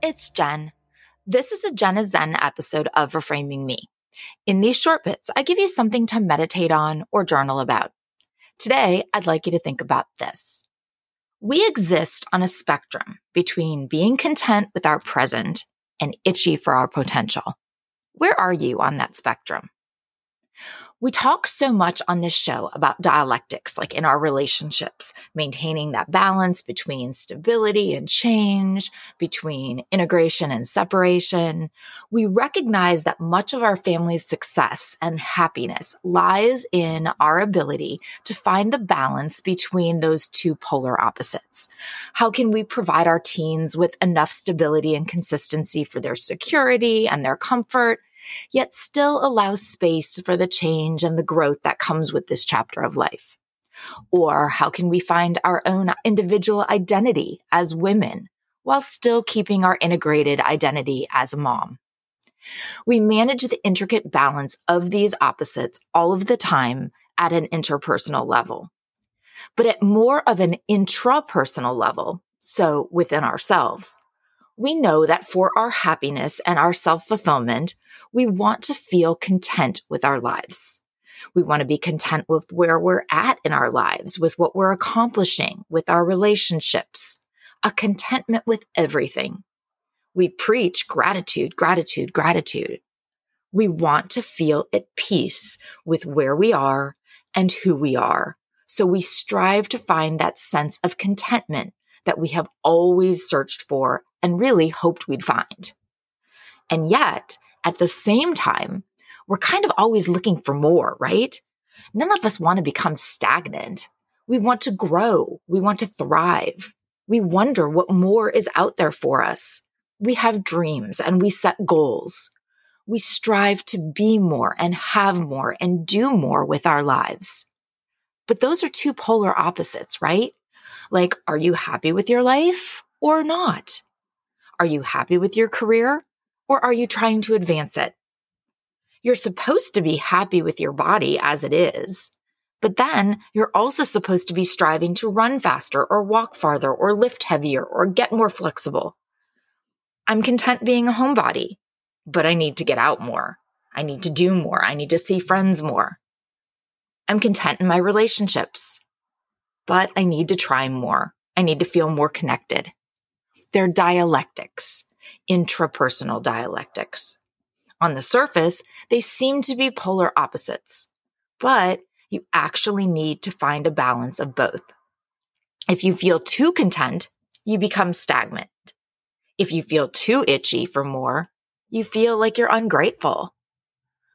It's Jen. This is a Jen is Zen episode of Reframing Me. In these short bits, I give you something to meditate on or journal about. Today, I'd like you to think about this. We exist on a spectrum between being content with our present and itchy for our potential. Where are you on that spectrum? We talk so much on this show about dialectics, like in our relationships, maintaining that balance between stability and change, between integration and separation. We recognize that much of our family's success and happiness lies in our ability to find the balance between those two polar opposites. How can we provide our teens with enough stability and consistency for their security and their comfort? Yet still allows space for the change and the growth that comes with this chapter of life? Or how can we find our own individual identity as women while still keeping our integrated identity as a mom? We manage the intricate balance of these opposites all of the time at an interpersonal level. But at more of an intrapersonal level, so within ourselves, we know that for our happiness and our self fulfillment, we want to feel content with our lives. We want to be content with where we're at in our lives, with what we're accomplishing, with our relationships, a contentment with everything. We preach gratitude, gratitude, gratitude. We want to feel at peace with where we are and who we are. So we strive to find that sense of contentment that we have always searched for and really hoped we'd find. And yet, at the same time, we're kind of always looking for more, right? None of us want to become stagnant. We want to grow. We want to thrive. We wonder what more is out there for us. We have dreams and we set goals. We strive to be more and have more and do more with our lives. But those are two polar opposites, right? Like, are you happy with your life or not? Are you happy with your career or are you trying to advance it? You're supposed to be happy with your body as it is, but then you're also supposed to be striving to run faster or walk farther or lift heavier or get more flexible. I'm content being a homebody, but I need to get out more. I need to do more. I need to see friends more. I'm content in my relationships, but I need to try more. I need to feel more connected. They're dialectics intrapersonal dialectics. On the surface, they seem to be polar opposites, but you actually need to find a balance of both. If you feel too content, you become stagnant. If you feel too itchy for more, you feel like you're ungrateful.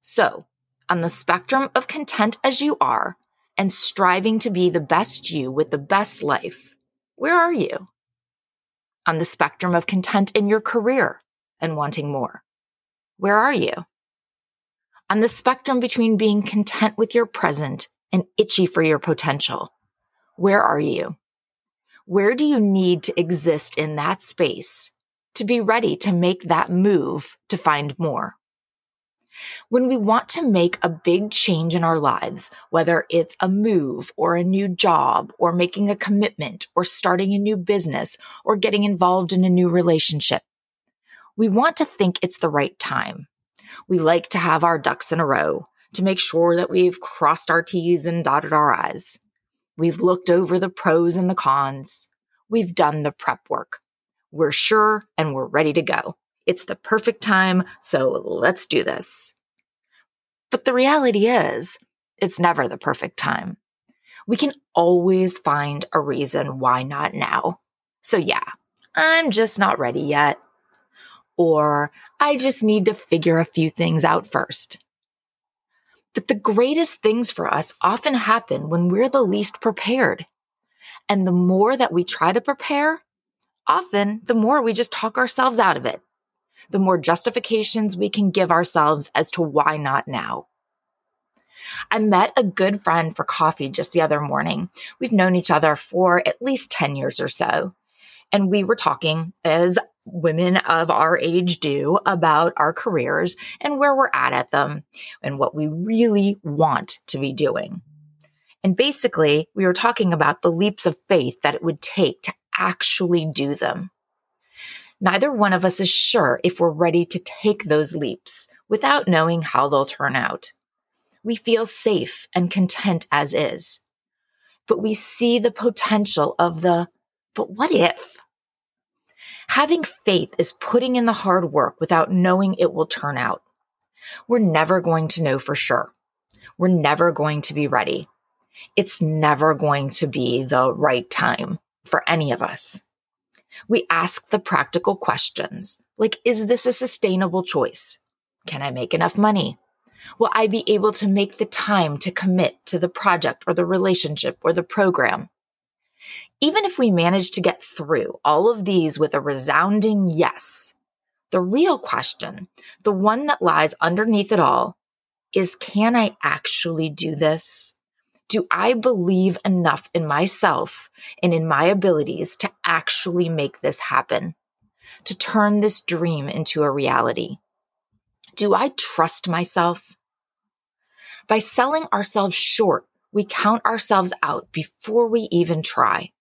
So, on the spectrum of content as you are and striving to be the best you with the best life, where are you? On the spectrum of content in your career and wanting more? Where are you? On the spectrum between being content with your present and itchy for your potential, where are you? Where do you need to exist in that space to be ready to make that move to find more? When we want to make a big change in our lives, whether it's a move or a new job or making a commitment or starting a new business or getting involved in a new relationship, we want to think it's the right time. We like to have our ducks in a row to make sure that we've crossed our T's and dotted our I's. We've looked over the pros and the cons. We've done the prep work. We're sure and we're ready to go. It's the perfect time, so let's do this. But the reality is, it's never the perfect time. We can always find a reason why not now. So yeah, I'm just not ready yet. Or I just need to figure a few things out first. But the greatest things for us often happen when we're the least prepared. And the more that we try to prepare, often the more we just talk ourselves out of it the more justifications we can give ourselves as to why not now. I met a good friend for coffee just the other morning. We've known each other for at least 10 years or so. And we were talking as women of our age do about our careers and where we're at at them and what we really want to be doing. And basically, we were talking about the leaps of faith that it would take to actually do them. Neither one of us is sure if we're ready to take those leaps without knowing how they'll turn out. We feel safe and content as is, but we see the potential of the, but what if? Having faith is putting in the hard work without knowing it will turn out. We're never going to know for sure. We're never going to be ready. It's never going to be the right time for any of us. We ask the practical questions like, is this a sustainable choice? Can I make enough money? Will I be able to make the time to commit to the project or the relationship or the program? Even if we manage to get through all of these with a resounding yes, the real question, the one that lies underneath it all, is can I actually do this? Do I believe enough in myself and in my abilities to actually make this happen? To turn this dream into a reality? Do I trust myself? By selling ourselves short, we count ourselves out before we even try.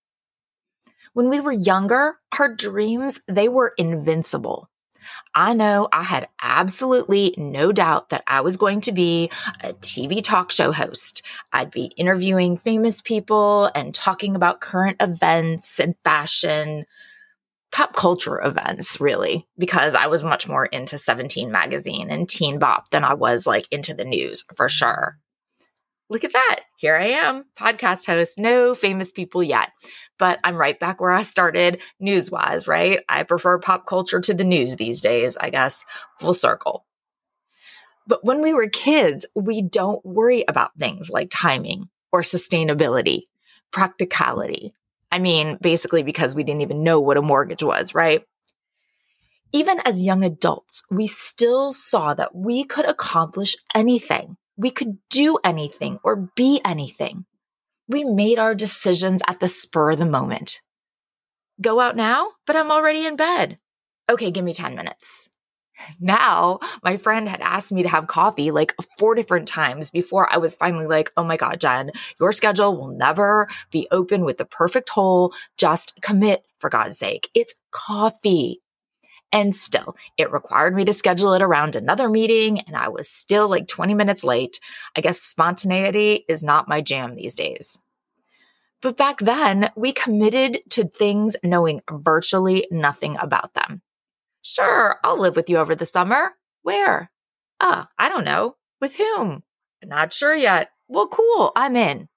When we were younger, our dreams, they were invincible. I know I had absolutely no doubt that I was going to be a TV talk show host. I'd be interviewing famous people and talking about current events and fashion, pop culture events, really, because I was much more into 17 magazine and Teen Bop than I was like into the news for sure. Look at that. Here I am, podcast host, no famous people yet but I'm right back where I started news wise, right? I prefer pop culture to the news these days, I guess, full circle. But when we were kids, we don't worry about things like timing or sustainability, practicality. I mean, basically because we didn't even know what a mortgage was, right? Even as young adults, we still saw that we could accomplish anything. We could do anything or be anything. We made our decisions at the spur of the moment. Go out now, but I'm already in bed. Okay, give me 10 minutes. Now, my friend had asked me to have coffee like four different times before I was finally like, oh my God, Jen, your schedule will never be open with the perfect hole. Just commit for God's sake. It's coffee. And still, it required me to schedule it around another meeting, and I was still like 20 minutes late. I guess spontaneity is not my jam these days. But back then, we committed to things knowing virtually nothing about them. Sure, I'll live with you over the summer. Where? Ah, I don't know. With whom? Not sure yet. Well, cool. I'm in.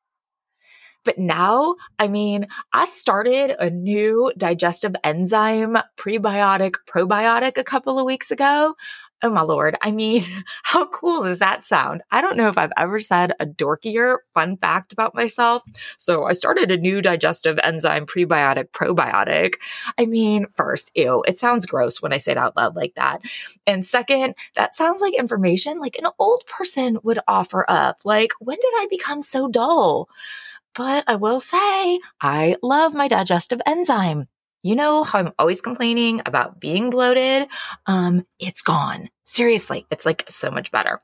But now, I mean, I started a new digestive enzyme prebiotic probiotic a couple of weeks ago. Oh my lord. I mean, how cool does that sound? I don't know if I've ever said a dorkier fun fact about myself. So I started a new digestive enzyme prebiotic probiotic. I mean, first, ew, it sounds gross when I say it out loud like that. And second, that sounds like information like an old person would offer up. Like, when did I become so dull? But I will say, I love my digestive enzyme. You know how I'm always complaining about being bloated? Um, it's gone. Seriously, it's like so much better.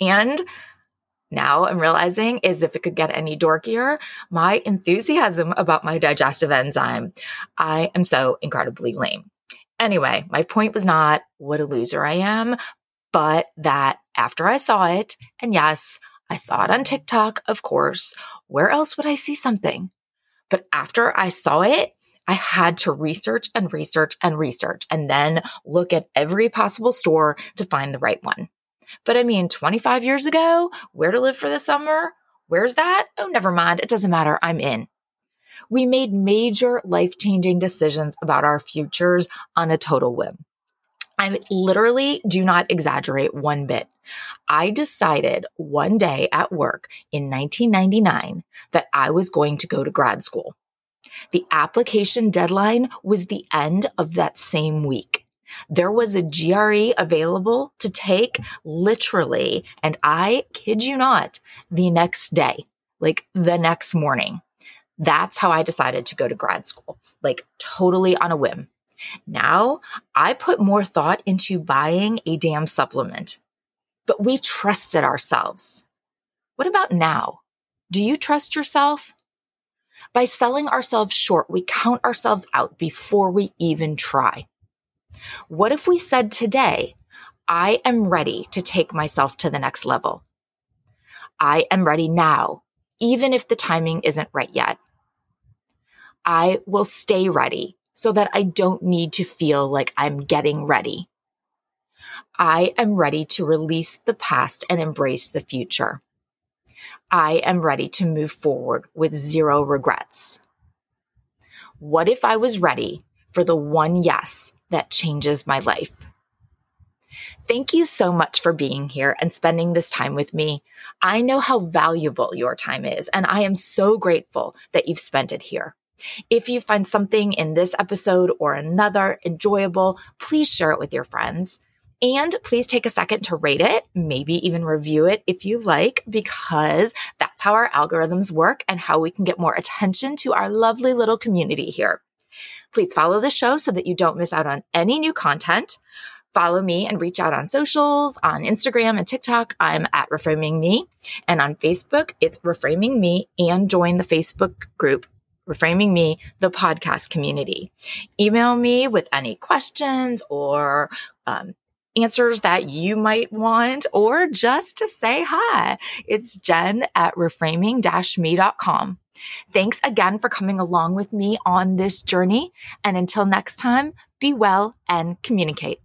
And now I'm realizing is if it could get any dorkier, my enthusiasm about my digestive enzyme. I am so incredibly lame. Anyway, my point was not what a loser I am, but that after I saw it, and yes, I saw it on TikTok, of course. Where else would I see something? But after I saw it, I had to research and research and research and then look at every possible store to find the right one. But I mean, 25 years ago, where to live for the summer? Where's that? Oh, never mind. It doesn't matter. I'm in. We made major life changing decisions about our futures on a total whim. I literally do not exaggerate one bit. I decided one day at work in 1999 that I was going to go to grad school. The application deadline was the end of that same week. There was a GRE available to take literally, and I kid you not, the next day, like the next morning. That's how I decided to go to grad school, like totally on a whim. Now I put more thought into buying a damn supplement, but we trusted ourselves. What about now? Do you trust yourself? By selling ourselves short, we count ourselves out before we even try. What if we said today, I am ready to take myself to the next level? I am ready now, even if the timing isn't right yet. I will stay ready so that I don't need to feel like I'm getting ready. I am ready to release the past and embrace the future. I am ready to move forward with zero regrets. What if I was ready for the one yes that changes my life? Thank you so much for being here and spending this time with me. I know how valuable your time is, and I am so grateful that you've spent it here. If you find something in this episode or another enjoyable, please share it with your friends. And please take a second to rate it, maybe even review it if you like, because that's how our algorithms work and how we can get more attention to our lovely little community here. Please follow the show so that you don't miss out on any new content. Follow me and reach out on socials, on Instagram and TikTok. I'm at Reframing Me. And on Facebook, it's Reframing Me and join the Facebook group Reframing Me, the podcast community. Email me with any questions or um, answers that you might want, or just to say hi. It's jen at reframing-me.com. Thanks again for coming along with me on this journey. And until next time, be well and communicate.